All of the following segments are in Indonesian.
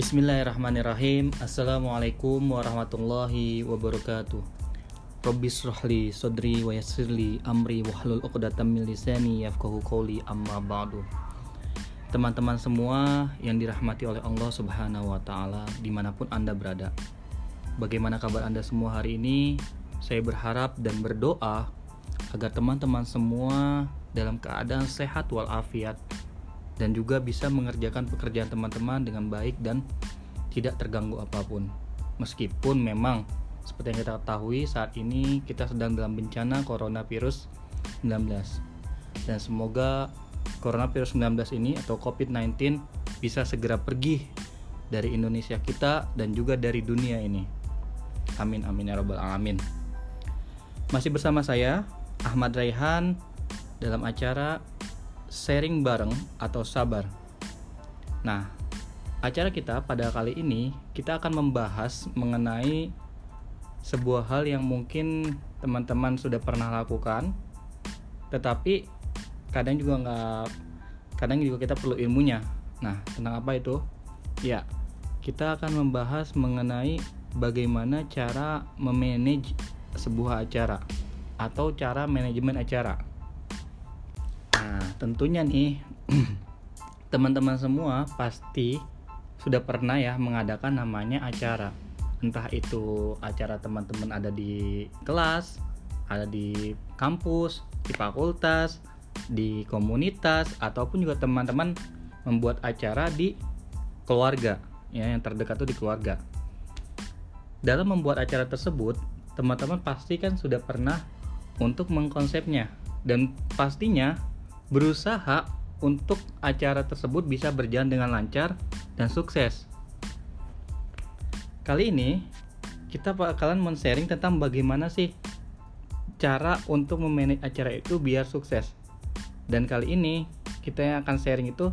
Bismillahirrahmanirrahim. Assalamualaikum warahmatullahi wabarakatuh. Rabbis rohli sodri wa yassirli amri wahlul uqdatam min lisani yafqahu qawli. Amma ba'du. Teman-teman semua yang dirahmati oleh Allah subhanahu wa ta'ala di mana pun anda berada Bagaimana kabar anda semua hari ini? Saya berharap dan berdoa agar teman-teman semua dalam keadaan sehat walafiat dan juga bisa mengerjakan pekerjaan teman-teman dengan baik dan tidak terganggu apa pun. Meskipun memang seperti yang kita ketahui saat ini kita sedang dalam bencana coronavirus 19 dan semoga coronavirus 19 ini atau COVID-19 bisa segera pergi dari Indonesia kita dan juga dari dunia ini. Amin amin ya robbal alamin. Masih bersama saya Ahmad Raihan dalam acara sharing bareng atau sabar. Nah, acara kita pada kali ini kita akan membahas mengenai sebuah hal yang mungkin teman-teman sudah pernah lakukan, tetapi kadang juga nggak, kadang juga kita perlu ilmunya. Nah, tentang apa itu? Ya, kita akan membahas mengenai bagaimana cara memanage sebuah acara atau cara manajemen acara. Nah, tentunya nih teman-teman semua pasti sudah pernah ya mengadakan namanya acara. Entah itu acara teman-teman ada di kelas, ada di kampus, di fakultas, di komunitas ataupun juga teman-teman membuat acara di keluarga ya yang terdekat itu di keluarga. Dalam membuat acara tersebut, teman-teman pasti kan sudah pernah untuk mengkonsepnya dan pastinya berusaha untuk acara tersebut bisa berjalan dengan lancar dan sukses. Kali ini kita bakalan men-sharing tentang bagaimana sih cara untuk memanage acara itu biar sukses. Dan kali ini kita yang akan sharing itu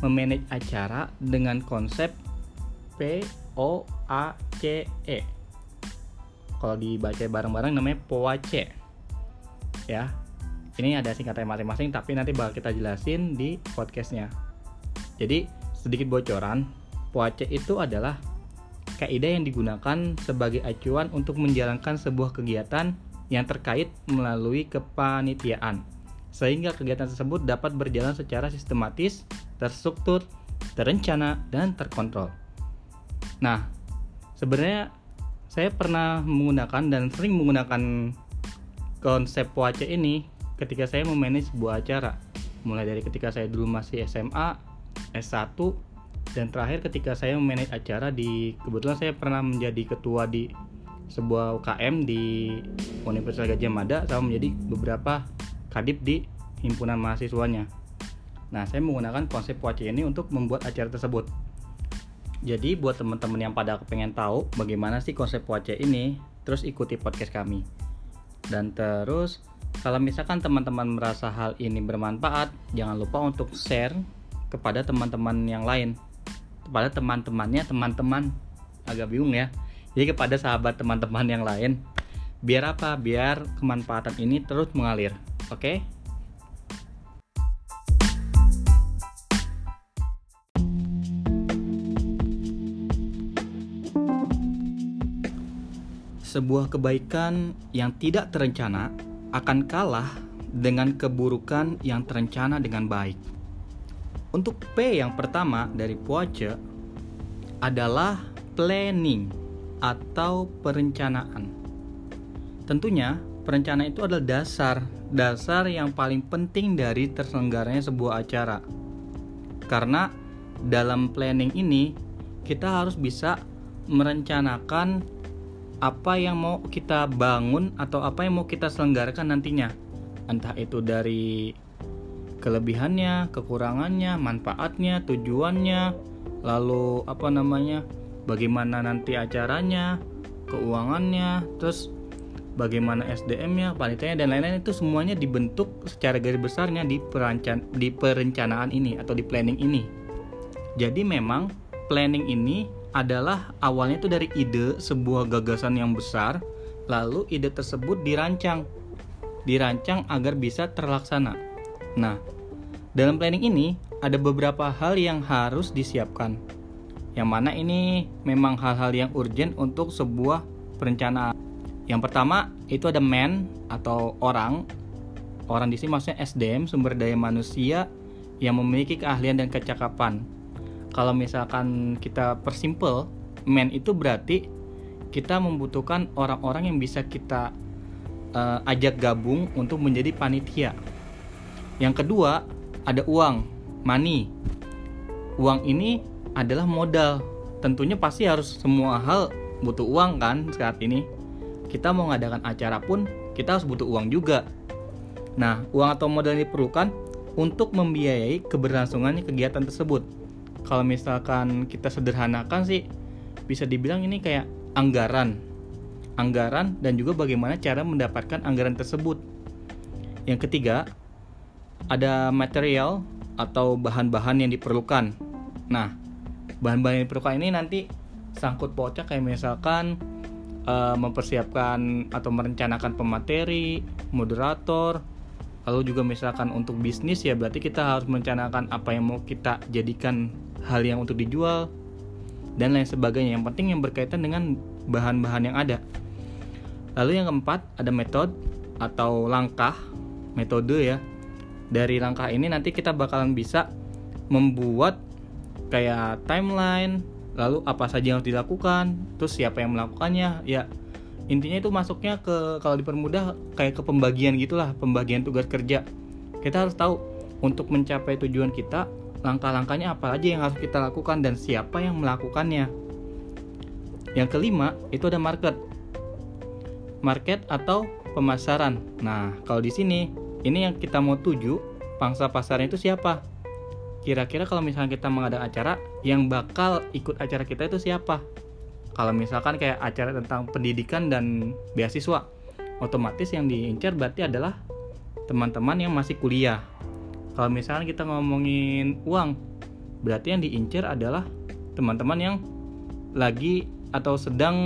memanage acara dengan konsep P O A C E. Kalau dibaca bareng-bareng namanya POAC. Ya, ini ada singkatan masing-masing tapi nanti bakal kita jelasin di podcastnya jadi sedikit bocoran POAC itu adalah kaidah yang digunakan sebagai acuan untuk menjalankan sebuah kegiatan yang terkait melalui kepanitiaan sehingga kegiatan tersebut dapat berjalan secara sistematis, terstruktur, terencana, dan terkontrol. Nah, sebenarnya saya pernah menggunakan dan sering menggunakan konsep POAC ini ketika saya memanage sebuah acara mulai dari ketika saya dulu masih SMA S1 dan terakhir ketika saya memanage acara di kebetulan saya pernah menjadi ketua di sebuah UKM di Universitas Gajah Mada sama menjadi beberapa kadip di himpunan mahasiswanya. Nah, saya menggunakan konsep WAC ini untuk membuat acara tersebut. Jadi buat teman-teman yang pada pengen tahu bagaimana sih konsep WAC ini, terus ikuti podcast kami. Dan terus kalau misalkan teman-teman merasa hal ini bermanfaat, jangan lupa untuk share kepada teman-teman yang lain. Kepada teman-temannya, teman-teman agak bingung ya. Jadi kepada sahabat teman-teman yang lain. Biar apa? Biar kemanfaatan ini terus mengalir. Oke? Okay? Sebuah kebaikan yang tidak terencana akan kalah dengan keburukan yang terencana dengan baik. Untuk P yang pertama dari Puace adalah planning atau perencanaan. Tentunya, perencanaan itu adalah dasar, dasar yang paling penting dari terselenggaranya sebuah acara. Karena dalam planning ini kita harus bisa merencanakan apa yang mau kita bangun atau apa yang mau kita selenggarakan nantinya entah itu dari kelebihannya, kekurangannya, manfaatnya, tujuannya, lalu apa namanya, bagaimana nanti acaranya, keuangannya, terus bagaimana SDM-nya, panitianya dan lain-lain itu semuanya dibentuk secara garis besarnya di perencan di perencanaan ini atau di planning ini. Jadi memang planning ini adalah awalnya itu dari ide sebuah gagasan yang besar, lalu ide tersebut dirancang, dirancang agar bisa terlaksana. Nah, dalam planning ini ada beberapa hal yang harus disiapkan. Yang mana ini memang hal-hal yang urgent untuk sebuah perencanaan. Yang pertama itu ada man atau orang. Orang di sini maksudnya SDM, sumber daya manusia yang memiliki keahlian dan kecakapan. Kalau misalkan kita persimpel, man itu berarti kita membutuhkan orang-orang yang bisa kita uh, ajak gabung untuk menjadi panitia. Yang kedua, ada uang, money. Uang ini adalah modal. Tentunya pasti harus semua hal butuh uang kan saat ini. Kita mau ngadakan acara pun kita harus butuh uang juga. Nah, uang atau modal ini diperlukan untuk membiayai keberlangsungannya kegiatan tersebut. Kalau misalkan kita sederhanakan sih, bisa dibilang ini kayak anggaran. Anggaran dan juga bagaimana cara mendapatkan anggaran tersebut. Yang ketiga, ada material atau bahan-bahan yang diperlukan. Nah, bahan-bahan yang diperlukan ini nanti sangkut pautnya kayak misalkan uh, mempersiapkan atau merencanakan pemateri, moderator, lalu juga misalkan untuk bisnis ya berarti kita harus merencanakan apa yang mau kita jadikan hal yang untuk dijual dan lain sebagainya. Yang penting yang berkaitan dengan bahan-bahan yang ada. Lalu yang keempat ada metode atau langkah metode ya. Dari langkah ini nanti kita bakalan bisa membuat kayak timeline, lalu apa saja yang harus dilakukan, terus siapa yang melakukannya, ya intinya itu masuknya ke kalau dipermudah kayak ke pembagian gitulah pembagian tugas kerja kita harus tahu untuk mencapai tujuan kita langkah-langkahnya apa aja yang harus kita lakukan dan siapa yang melakukannya. Yang kelima itu ada market. Market atau pemasaran. Nah kalau di sini ini yang kita mau tuju pangsa pasarnya itu siapa? Kira-kira kalau misalnya kita mengadakan acara yang bakal ikut acara kita itu siapa? Kalau misalkan kayak acara tentang pendidikan dan beasiswa otomatis yang diincar berarti adalah teman-teman yang masih kuliah kalau misalkan kita ngomongin uang berarti yang diincar adalah teman-teman yang lagi atau sedang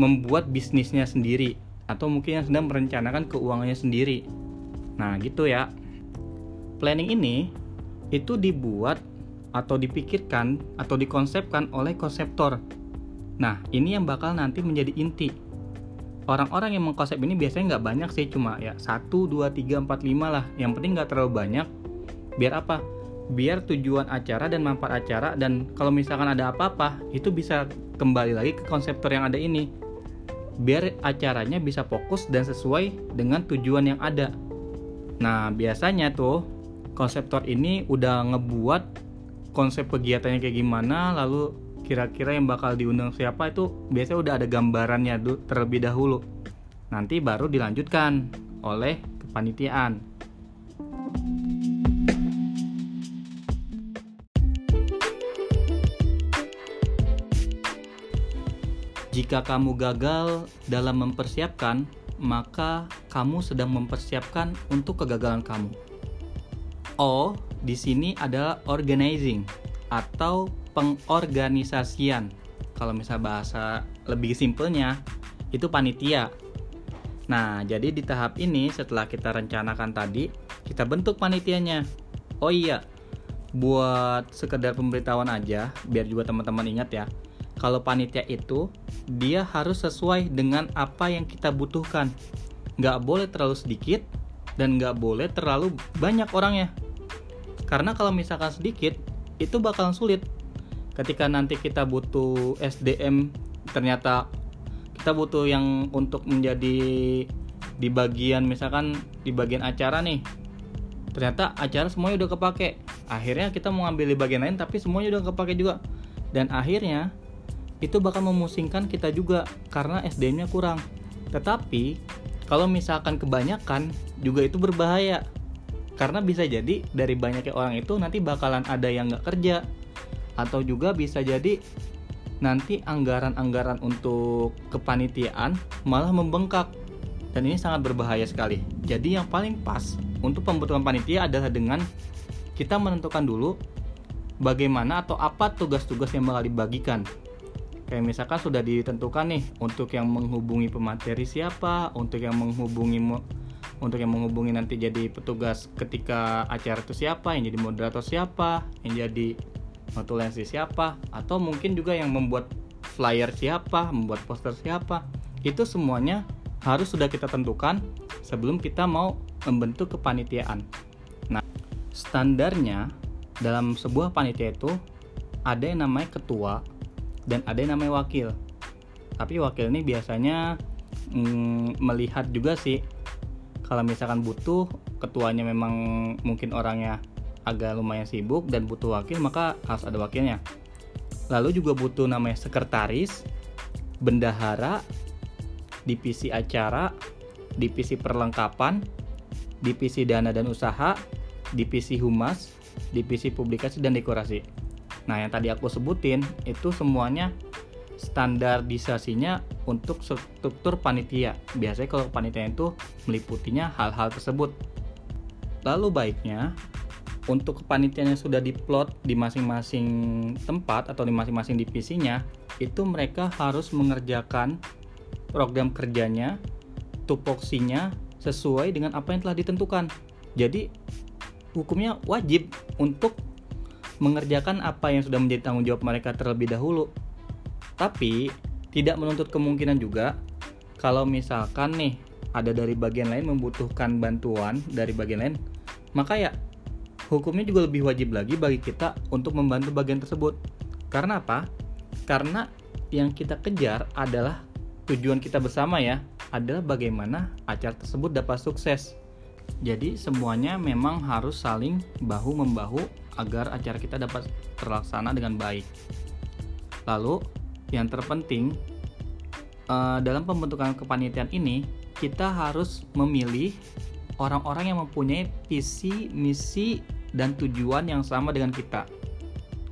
membuat bisnisnya sendiri atau mungkin yang sedang merencanakan keuangannya sendiri. Nah gitu ya. Planning ini itu dibuat atau dipikirkan atau dikonsepkan oleh konseptor. Nah, ini yang bakal nanti menjadi inti. Orang-orang yang mengkonsep ini biasanya nggak banyak sih, cuma ya 1, 2, 3, 4, 5 lah. Yang penting nggak terlalu banyak. Biar apa? Biar tujuan acara dan manfaat acara dan kalau misalkan ada apa-apa, itu bisa kembali lagi ke konseptor yang ada ini. Biar acaranya bisa fokus dan sesuai dengan tujuan yang ada. Nah, biasanya tuh konseptor ini udah ngebuat konsep kegiatannya kayak gimana, lalu kira-kira yang bakal diundang siapa itu biasanya udah ada gambarannya terlebih dahulu. Nanti baru dilanjutkan oleh kepanitiaan. Jika kamu gagal dalam mempersiapkan, maka kamu sedang mempersiapkan untuk kegagalan kamu. O di sini adalah organizing atau pengorganisasian. Kalau misal bahasa lebih simpelnya itu panitia. Nah, jadi di tahap ini setelah kita rencanakan tadi, kita bentuk panitianya. Oh iya, buat sekedar pemberitahuan aja, biar juga teman-teman ingat ya. Kalau panitia itu, dia harus sesuai dengan apa yang kita butuhkan. Nggak boleh terlalu sedikit, dan nggak boleh terlalu banyak orangnya. Karena kalau misalkan sedikit, itu bakalan sulit ketika nanti kita butuh SDM ternyata kita butuh yang untuk menjadi di bagian misalkan di bagian acara nih ternyata acara semuanya udah kepake. Akhirnya kita mau ngambil di bagian lain tapi semuanya udah kepake juga. Dan akhirnya itu bakal memusingkan kita juga karena SDM-nya kurang. Tetapi kalau misalkan kebanyakan juga itu berbahaya. Karena bisa jadi dari banyaknya orang itu nanti bakalan ada yang nggak kerja atau juga bisa jadi nanti anggaran-anggaran untuk kepanitiaan malah membengkak dan ini sangat berbahaya sekali. Jadi yang paling pas untuk pembentukan panitia adalah dengan kita menentukan dulu bagaimana atau apa tugas-tugas yang bakal dibagikan. Kayak misalkan sudah ditentukan nih untuk yang menghubungi pemateri siapa, untuk yang menghubungi untuk yang menghubungi nanti jadi petugas ketika acara itu siapa, yang jadi moderator siapa, yang jadi notulensi siapa? Atau mungkin juga yang membuat flyer siapa membuat poster siapa. Itu semuanya harus sudah kita tentukan sebelum kita mau membentuk kepanitiaan. Nah standarnya dalam sebuah panitia itu ada yang namanya ketua dan ada yang namanya wakil. Tapi wakil ini biasanya mm, melihat juga sih kalau misalkan butuh ketuanya memang mungkin orangnya agak lumayan sibuk dan butuh wakil maka harus ada wakilnya. Lalu juga butuh namanya sekretaris bendahara divisi acara divisi perlengkapan divisi dana dan usaha divisi humas divisi publikasi dan dekorasi. Nah yang tadi aku sebutin itu semuanya standarisasinya untuk struktur panitia. Biasanya kalau panitia itu meliputinya hal-hal tersebut. Lalu baiknya untuk kepanitiaan sudah diplot di masing-masing tempat atau di masing-masing divisinya itu mereka harus mengerjakan program kerjanya tupoksinya sesuai dengan apa yang telah ditentukan. Jadi hukumnya wajib untuk mengerjakan apa yang sudah menjadi tanggung jawab mereka terlebih dahulu. Tapi tidak menuntut kemungkinan juga kalau misalkan nih ada dari bagian lain membutuhkan bantuan dari bagian lain maka ya hukumnya juga lebih wajib lagi bagi kita untuk membantu bagian tersebut. Karena apa? Karena yang kita kejar adalah tujuan kita bersama ya, adalah bagaimana acara tersebut dapat sukses. Jadi semuanya memang harus saling bahu membahu agar acara kita dapat terlaksana dengan baik. Lalu yang terpenting eh, dalam pembentukan kepanitiaan ini kita harus memilih orang-orang yang mempunyai visi, misi, dan tujuan yang sama dengan kita.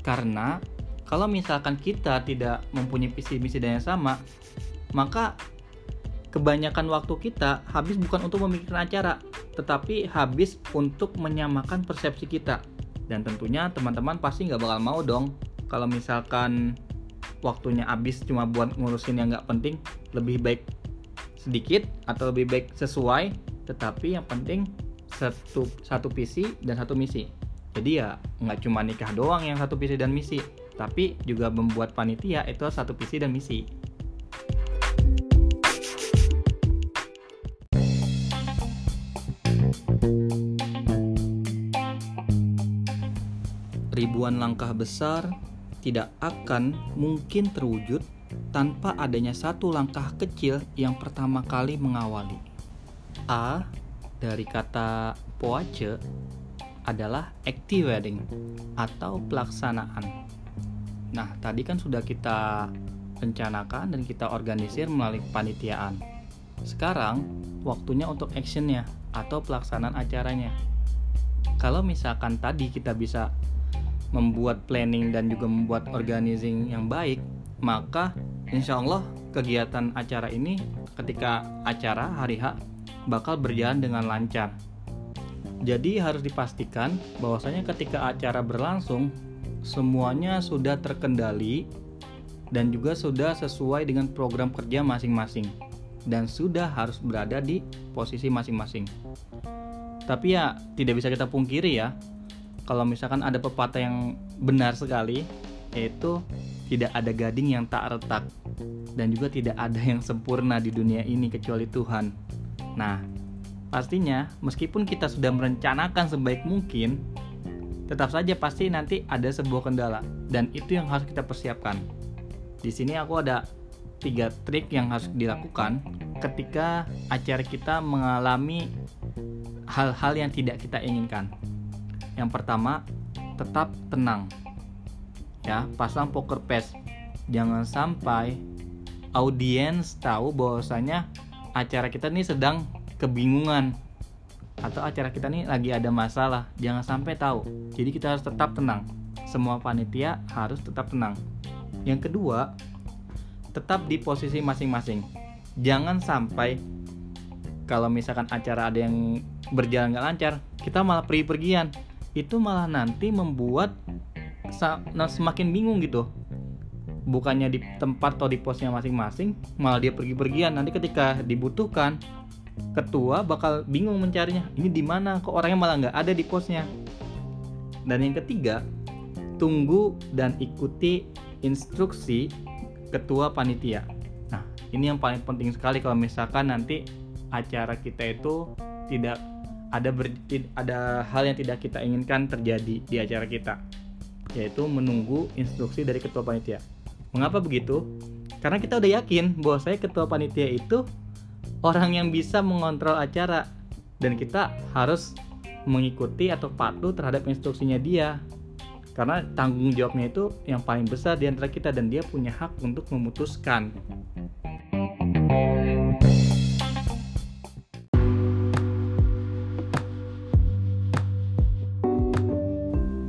Karena kalau misalkan kita tidak mempunyai visi misi dan yang sama, maka kebanyakan waktu kita habis bukan untuk memikirkan acara, tetapi habis untuk menyamakan persepsi kita. Dan tentunya teman-teman pasti nggak bakal mau dong kalau misalkan waktunya habis cuma buat ngurusin yang nggak penting, lebih baik sedikit atau lebih baik sesuai, tetapi yang penting satu satu visi dan satu misi. Jadi ya nggak cuma nikah doang yang satu visi dan misi tapi juga membuat panitia itu satu visi dan misi. Ribuan langkah besar tidak akan mungkin terwujud tanpa adanya satu langkah kecil yang pertama kali mengawali. A dari kata poace adalah active wedding atau pelaksanaan. Nah, tadi kan sudah kita rencanakan dan kita organisir melalui panitiaan. Sekarang waktunya untuk actionnya atau pelaksanaan acaranya. Kalau misalkan tadi kita bisa membuat planning dan juga membuat organizing yang baik, maka insya Allah kegiatan acara ini ketika acara hari H bakal berjalan dengan lancar. Jadi harus dipastikan bahwasanya ketika acara berlangsung semuanya sudah terkendali dan juga sudah sesuai dengan program kerja masing-masing dan sudah harus berada di posisi masing-masing. Tapi ya tidak bisa kita pungkiri ya, kalau misalkan ada pepatah yang benar sekali, yaitu tidak ada gading yang tak retak dan juga tidak ada yang sempurna di dunia ini kecuali Tuhan. Nah, pastinya meskipun kita sudah merencanakan sebaik mungkin, tetap saja pasti nanti ada sebuah kendala dan itu yang harus kita persiapkan. Di sini aku ada tiga trik yang harus dilakukan ketika acara kita mengalami hal-hal yang tidak kita inginkan. Yang pertama, tetap tenang. Ya, pasang poker face. Jangan sampai audiens tahu bahwasanya acara kita ini sedang kebingungan. Atau acara kita ini lagi ada masalah jangan sampai tahu. Jadi kita harus tetap tenang. Semua panitia harus tetap tenang. Yang kedua tetap di posisi masing-masing. Jangan sampai kalau misalkan acara ada yang berjalan nggak lancar kita malah pergi-pergian. Itu malah nanti membuat semakin bingung gitu bukannya di tempat atau di posnya masing-masing malah dia pergi-pergian nanti ketika dibutuhkan ketua bakal bingung mencarinya ini di mana kok orangnya malah nggak ada di posnya dan yang ketiga tunggu dan ikuti instruksi ketua panitia. Nah, ini yang paling penting sekali kalau misalkan nanti acara kita itu tidak ada ber, ada hal yang tidak kita inginkan terjadi di acara kita, yaitu menunggu instruksi dari ketua panitia. Mengapa begitu? Karena kita udah yakin bahwa saya ketua panitia itu orang yang bisa mengontrol acara dan kita harus mengikuti atau patuh terhadap instruksinya dia karena tanggung jawabnya itu yang paling besar di antara kita dan dia punya hak untuk memutuskan.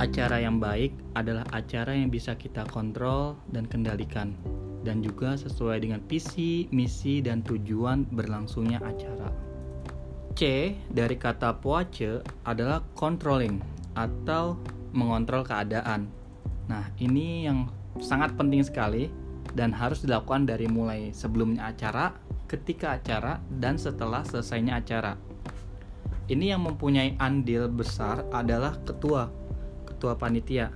Acara yang baik adalah acara yang bisa kita kontrol dan kendalikan dan juga sesuai dengan visi, misi, dan tujuan berlangsungnya acara. C dari kata poace adalah controlling atau mengontrol keadaan. Nah, ini yang sangat penting sekali dan harus dilakukan dari mulai sebelumnya acara, ketika acara, dan setelah selesainya acara. Ini yang mempunyai andil besar adalah ketua, ketua panitia.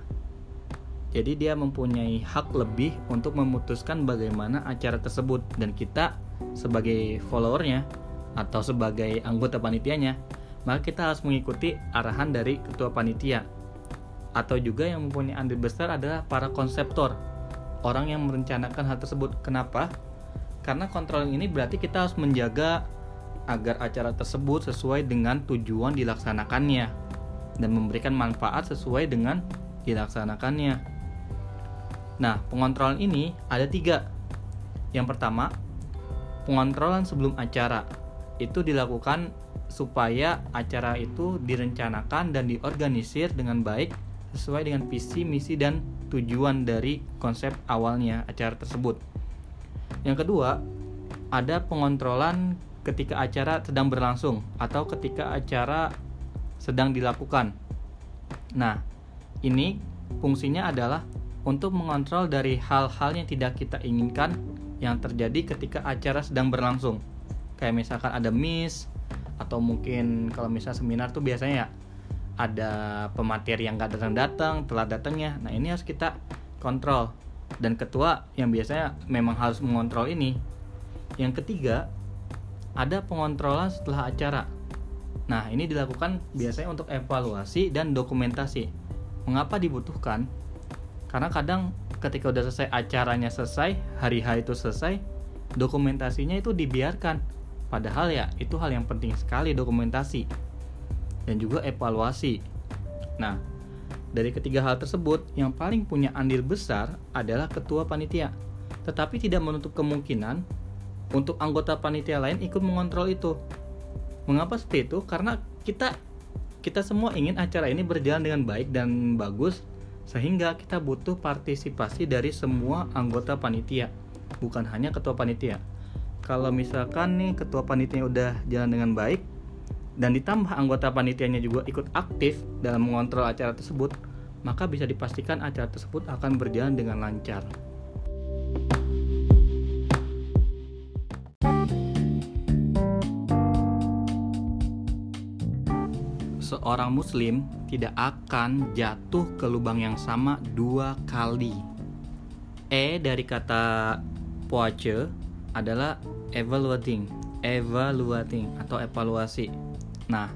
Jadi dia mempunyai hak lebih untuk memutuskan bagaimana acara tersebut dan kita sebagai followernya atau sebagai anggota panitianya, maka kita harus mengikuti arahan dari ketua panitia. Atau juga yang mempunyai andil besar adalah para konseptor orang yang merencanakan hal tersebut. Kenapa? Karena controlling ini berarti kita harus menjaga agar acara tersebut sesuai dengan tujuan dilaksanakannya dan memberikan manfaat sesuai dengan dilaksanakannya. Nah pengontrolan ini ada tiga. Yang pertama pengontrolan sebelum acara. Itu dilakukan supaya acara itu direncanakan dan diorganisir dengan baik sesuai dengan visi, misi, dan tujuan dari konsep awalnya acara tersebut. Yang kedua, ada pengontrolan ketika acara sedang berlangsung atau ketika acara sedang dilakukan. Nah, ini fungsinya adalah untuk mengontrol dari hal-hal yang tidak kita inginkan yang terjadi ketika acara sedang berlangsung. Kayak misalkan ada miss atau mungkin kalau misalnya seminar tuh biasanya ya ada pemateri yang gak datang-datang, telat datangnya. Nah, ini harus kita kontrol. Dan ketua yang biasanya memang harus mengontrol ini. Yang ketiga, ada pengontrolan setelah acara. Nah, ini dilakukan biasanya untuk evaluasi dan dokumentasi. Mengapa dibutuhkan? Karena kadang ketika udah selesai acaranya selesai, hari hari itu selesai, dokumentasinya itu dibiarkan. Padahal ya, itu hal yang penting sekali dokumentasi dan juga evaluasi. Nah, dari ketiga hal tersebut, yang paling punya andil besar adalah ketua panitia. Tetapi tidak menutup kemungkinan untuk anggota panitia lain ikut mengontrol itu. Mengapa seperti itu? Karena kita kita semua ingin acara ini berjalan dengan baik dan bagus sehingga kita butuh partisipasi dari semua anggota panitia, bukan hanya ketua panitia. Kalau misalkan nih ketua panitia udah jalan dengan baik, dan ditambah anggota panitianya juga ikut aktif dalam mengontrol acara tersebut, maka bisa dipastikan acara tersebut akan berjalan dengan lancar. Seorang muslim tidak akan jatuh ke lubang yang sama dua kali. E dari kata poace adalah evaluating, evaluating atau evaluasi Nah,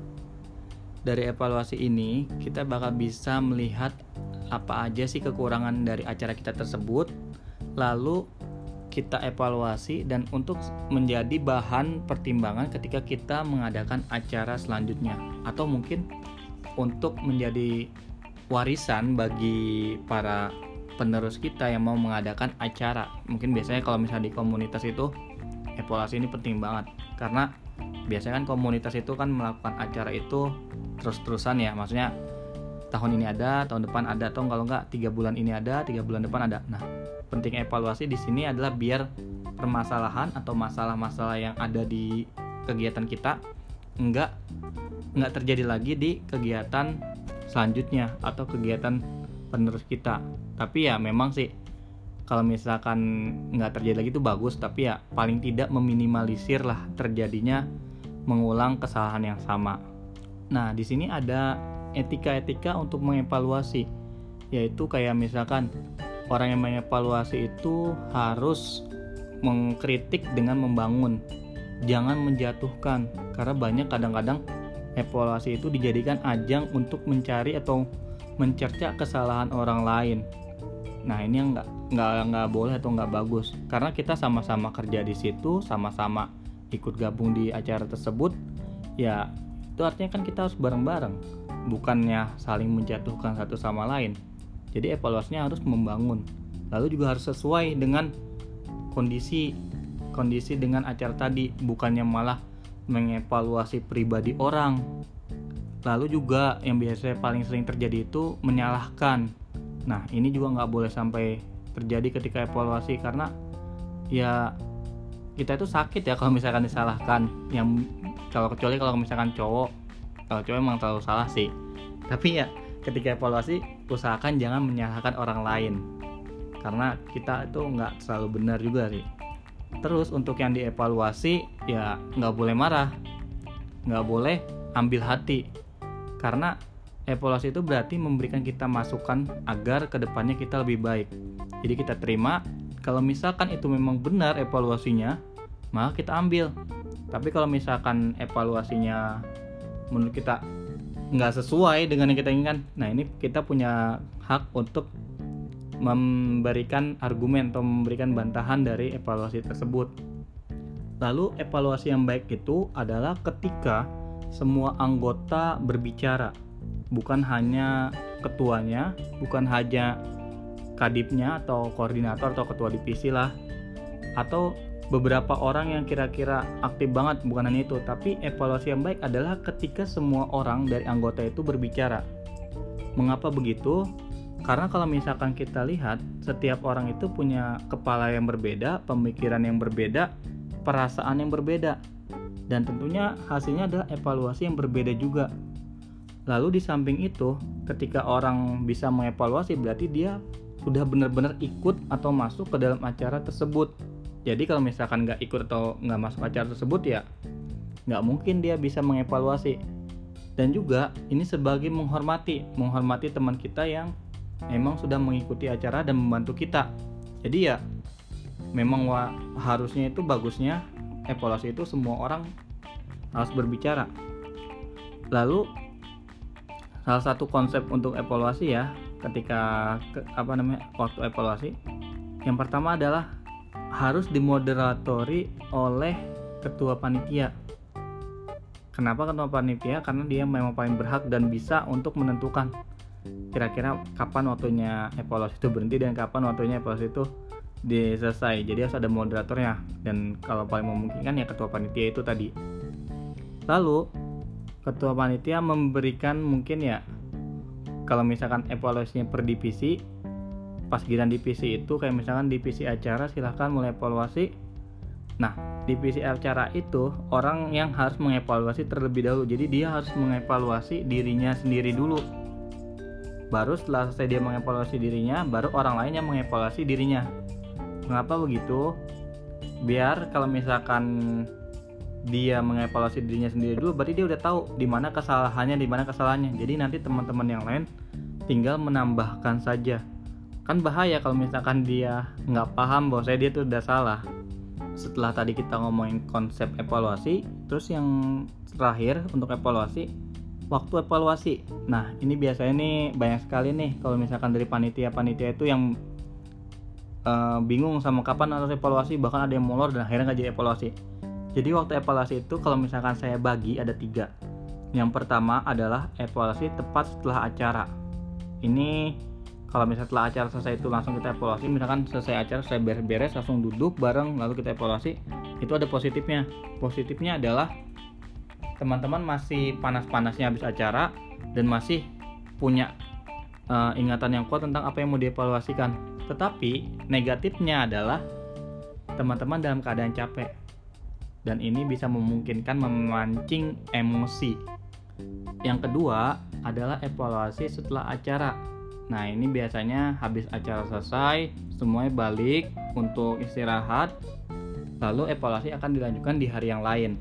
dari evaluasi ini kita bakal bisa melihat apa aja sih kekurangan dari acara kita tersebut, lalu kita evaluasi dan untuk menjadi bahan pertimbangan ketika kita mengadakan acara selanjutnya. Atau mungkin untuk menjadi warisan bagi para penerus kita yang mau mengadakan acara. Mungkin biasanya kalau misalnya di komunitas itu evaluasi ini penting banget. Karena biasanya kan komunitas itu kan melakukan acara itu terus-terusan ya. Maksudnya tahun ini ada tahun depan ada atau kalau enggak tiga bulan ini ada tiga bulan depan ada. Nah penting evaluasi di sini adalah biar permasalahan atau masalah-masalah yang ada di kegiatan kita enggak enggak terjadi lagi di kegiatan selanjutnya atau kegiatan penerus kita tapi ya memang sih kalau misalkan nggak terjadi lagi itu bagus tapi ya paling tidak meminimalisir lah terjadinya mengulang kesalahan yang sama. Nah, di sini ada etika-etika untuk mengevaluasi. yaitu kayak misalkan orang yang mengevaluasi itu harus mengkritik dengan membangun. Jangan menjatuhkan karena banyak kadang-kadang evaluasi itu dijadikan ajang untuk mencari atau mencerca kesalahan orang lain. Nah ini yang nggak nggak nggak boleh atau nggak bagus. Karena kita sama-sama kerja di situ sama-sama ikut gabung di acara tersebut ya itu artinya kan kita harus bareng-bareng. Bukannya saling menjatuhkan satu sama lain jadi evaluasinya harus membangun. Lalu juga harus sesuai dengan kondisi kondisi dengan acara tadi. Bukannya malah mengevaluasi pribadi orang. Lalu juga yang biasanya paling sering terjadi itu menyalahkan. Nah ini juga nggak boleh sampai terjadi ketika evaluasi karena ya kita itu sakit ya kalau misalkan disalahkan. Yang kalau kecuali kalau misalkan cowok. Kalau cowok emang terlalu salah sih. Tapi ya ketika evaluasi usahakan jangan menyalahkan orang lain. Karena kita itu nggak selalu benar juga sih. Terus untuk yang dievaluasi ya nggak boleh marah. Nggak boleh ambil hati. Karena evaluasi itu berarti memberikan kita masukan agar ke depannya kita lebih baik. Jadi kita terima kalau misalkan itu memang benar evaluasinya maka kita ambil. Tapi kalau misalkan evaluasinya menurut kita nggak sesuai dengan yang kita inginkan. Nah ini kita punya hak untuk memberikan argumen atau memberikan bantahan dari evaluasi tersebut. Lalu evaluasi yang baik itu adalah ketika semua anggota berbicara, bukan hanya ketuanya, bukan hanya kadipnya atau koordinator atau ketua divisi lah, atau beberapa orang yang kira-kira aktif banget bukan hanya itu, tapi evaluasi yang baik adalah ketika semua orang dari anggota itu berbicara. Mengapa begitu? Karena kalau misalkan kita lihat, setiap orang itu punya kepala yang berbeda, pemikiran yang berbeda, perasaan yang berbeda. Dan tentunya hasilnya adalah evaluasi yang berbeda juga. Lalu di samping itu, ketika orang bisa mengevaluasi berarti dia sudah benar-benar ikut atau masuk ke dalam acara tersebut. Jadi kalau misalkan nggak ikut atau nggak masuk acara tersebut ya nggak mungkin dia bisa mengevaluasi. Dan juga ini sebagai menghormati, menghormati teman kita yang memang sudah mengikuti acara dan membantu kita. Jadi ya memang wa, harusnya itu bagusnya evaluasi itu semua orang harus berbicara. Lalu salah satu konsep untuk evaluasi ya ketika ke, apa namanya waktu evaluasi yang pertama adalah harus dimoderatori oleh ketua panitia. Kenapa ketua panitia? Karena dia memang paling berhak dan bisa untuk menentukan kira-kira kapan waktunya evaluasi itu berhenti dan kapan waktunya evaluasi itu diselesai jadi harus ada moderatornya dan kalau paling memungkinkan ya ketua panitia itu tadi lalu ketua panitia memberikan mungkin ya kalau misalkan evaluasinya per divisi pas giliran divisi itu kayak misalkan divisi acara silahkan mulai evaluasi nah divisi acara itu orang yang harus mengevaluasi terlebih dahulu. Jadi dia harus mengevaluasi dirinya sendiri dulu. Baru setelah selesai dia mengevaluasi dirinya baru orang lain yang mengevaluasi dirinya. Mengapa begitu? Biar kalau misalkan dia mengevaluasi dirinya sendiri dulu berarti dia udah tahu di mana kesalahannya di mana kesalahannya. Jadi nanti teman-teman yang lain tinggal menambahkan saja kan bahaya kalau misalkan dia nggak paham bahwa saya dia tuh udah salah setelah tadi kita ngomongin konsep evaluasi terus yang terakhir untuk evaluasi waktu evaluasi. Nah, ini biasanya nih banyak sekali nih kalau misalkan dari panitia-panitia itu yang uh, bingung sama kapan harus evaluasi, bahkan ada yang molor dan akhirnya nggak jadi evaluasi. Jadi waktu evaluasi itu kalau misalkan saya bagi ada tiga. Yang pertama adalah evaluasi tepat setelah acara. Ini kalau misalnya setelah acara selesai itu langsung kita evaluasi, misalkan selesai acara saya beres-beres langsung duduk bareng lalu kita evaluasi, itu ada positifnya. Positifnya adalah teman-teman masih panas-panasnya habis acara dan masih punya uh, ingatan yang kuat tentang apa yang mau dievaluasikan. Tetapi negatifnya adalah teman-teman dalam keadaan capek dan ini bisa memungkinkan memancing emosi. Yang kedua adalah evaluasi setelah acara. Nah, ini biasanya habis acara selesai, semuanya balik untuk istirahat, lalu evaluasi akan dilanjutkan di hari yang lain.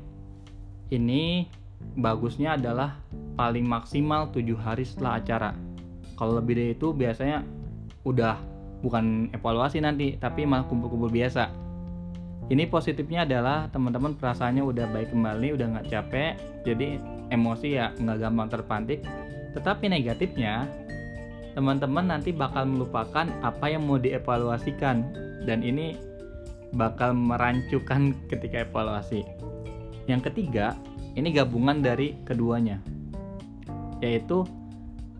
Ini bagusnya adalah paling maksimal tujuh hari setelah acara. Kalau lebih dari itu biasanya udah bukan evaluasi nanti tapi malah kumpul-kumpul biasa. Ini positifnya adalah teman-teman perasaannya udah baik kembali udah nggak capek jadi emosi ya nggak gampang terpantik. Tetapi negatifnya teman-teman nanti bakal melupakan apa yang mau dievaluasikan. Dan ini bakal merancukan ketika evaluasi. Yang ketiga ini gabungan dari keduanya. Yaitu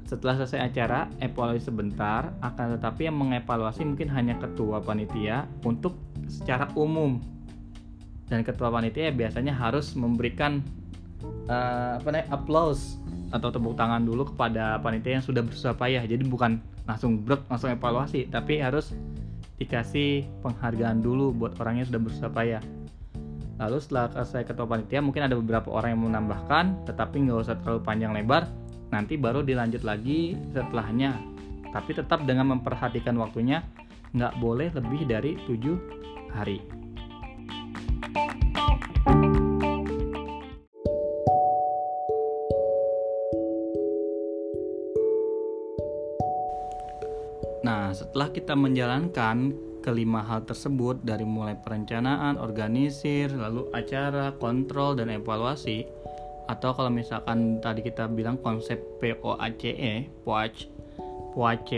setelah selesai acara, evaluasi sebentar, akan tetapi yang mengevaluasi mungkin hanya ketua panitia untuk secara umum. Dan ketua panitia biasanya harus memberikan uh, apa namanya applause atau tepuk tangan dulu kepada panitia yang sudah berusaha payah. Jadi bukan langsung brek langsung evaluasi, tapi harus dikasih penghargaan dulu buat orang yang sudah berusaha payah. Lalu setelah selesai ketua panitia mungkin ada beberapa orang yang menambahkan, tetapi nggak usah terlalu panjang lebar nanti baru dilanjut lagi setelahnya tapi tetap dengan memperhatikan waktunya nggak boleh lebih dari tujuh hari Nah, setelah kita menjalankan kelima hal tersebut dari mulai perencanaan, organisir, lalu acara, kontrol, dan evaluasi, atau kalau misalkan tadi kita bilang konsep POACE, POAC, POAC.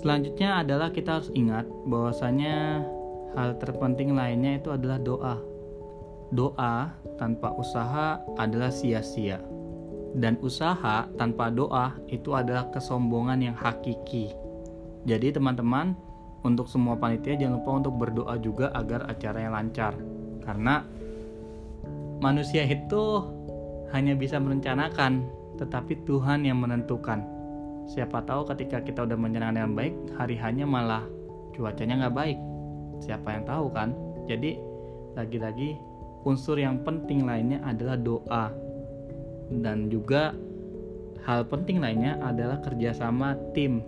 Selanjutnya adalah kita harus ingat bahwasanya hal terpenting lainnya itu adalah doa. Doa tanpa usaha adalah sia-sia. Dan usaha tanpa doa itu adalah kesombongan yang hakiki. Jadi teman-teman, untuk semua panitia jangan lupa untuk berdoa juga agar acaranya lancar. Karena manusia itu hanya bisa merencanakan, tetapi Tuhan yang menentukan. Siapa tahu ketika kita udah merencanakan yang baik, hari hanya malah cuacanya nggak baik. Siapa yang tahu kan? Jadi lagi-lagi unsur yang penting lainnya adalah doa dan juga hal penting lainnya adalah kerjasama tim.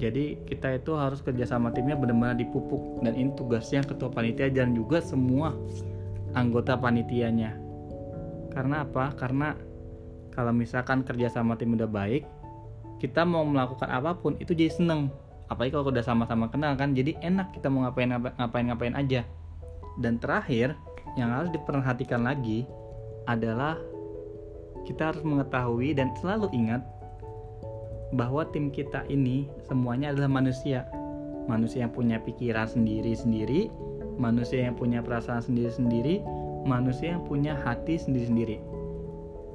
Jadi kita itu harus kerjasama timnya benar-benar dipupuk dan ini tugasnya ketua panitia dan juga semua anggota panitianya. Karena apa? Karena kalau misalkan kerja sama tim udah baik, kita mau melakukan apa pun itu jadi seneng. Apalagi kalau udah sama-sama kenal kan, jadi enak kita mau ngapain ngapain ngapain aja. Dan terakhir, yang harus diperhatikan lagi adalah kita harus mengetahui dan selalu ingat bahwa tim kita ini semuanya adalah manusia. Manusia yang punya pikiran sendiri-sendiri, manusia yang punya perasaan sendiri-sendiri, manusia yang punya hati sendiri-sendiri.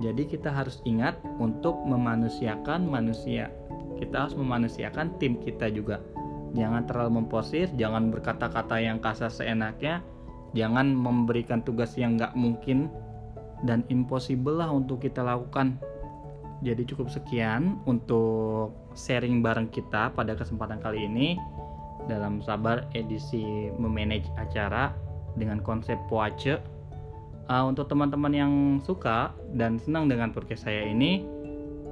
Jadi kita harus ingat untuk memanusiakan manusia. Kita harus memanusiakan tim kita juga. Jangan terlalu memposir, jangan berkata-kata yang kasar seenaknya, jangan memberikan tugas yang nggak mungkin dan impossible lah untuk kita lakukan. Jadi cukup sekian untuk sharing bareng kita pada kesempatan kali ini dalam sabar edisi memanage acara dengan konsep poace. Uh, untuk teman-teman yang suka dan senang dengan podcast saya ini,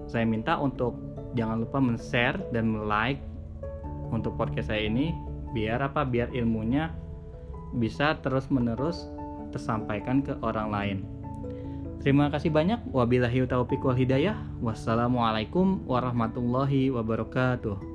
saya minta untuk jangan lupa men-share dan like untuk podcast saya ini biar apa biar ilmunya bisa terus-menerus tersampaikan ke orang lain. Terima kasih banyak. Wabillahi taufiq wal hidayah. Wassalamualaikum warahmatullahi wabarakatuh.